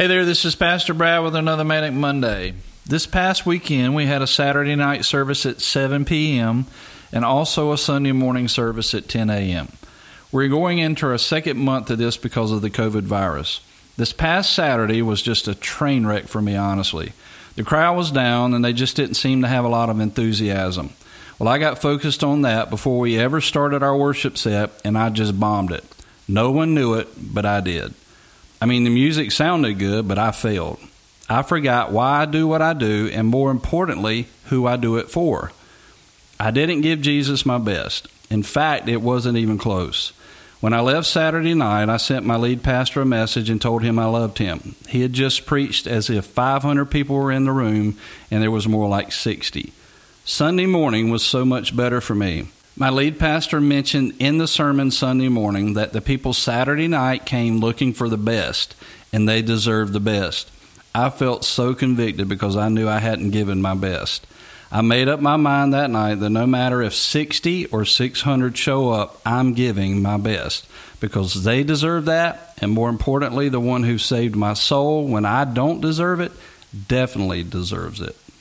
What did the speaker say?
Hey there, this is Pastor Brad with another Manic Monday. This past weekend, we had a Saturday night service at 7 p.m. and also a Sunday morning service at 10 a.m. We're going into our second month of this because of the COVID virus. This past Saturday was just a train wreck for me, honestly. The crowd was down and they just didn't seem to have a lot of enthusiasm. Well, I got focused on that before we ever started our worship set and I just bombed it. No one knew it, but I did. I mean, the music sounded good, but I failed. I forgot why I do what I do and more importantly, who I do it for. I didn't give Jesus my best. In fact, it wasn't even close. When I left Saturday night, I sent my lead pastor a message and told him I loved him. He had just preached as if 500 people were in the room and there was more like 60. Sunday morning was so much better for me. My lead pastor mentioned in the sermon Sunday morning that the people Saturday night came looking for the best, and they deserved the best. I felt so convicted because I knew I hadn't given my best. I made up my mind that night that no matter if 60 or 600 show up, I'm giving my best because they deserve that. And more importantly, the one who saved my soul when I don't deserve it definitely deserves it.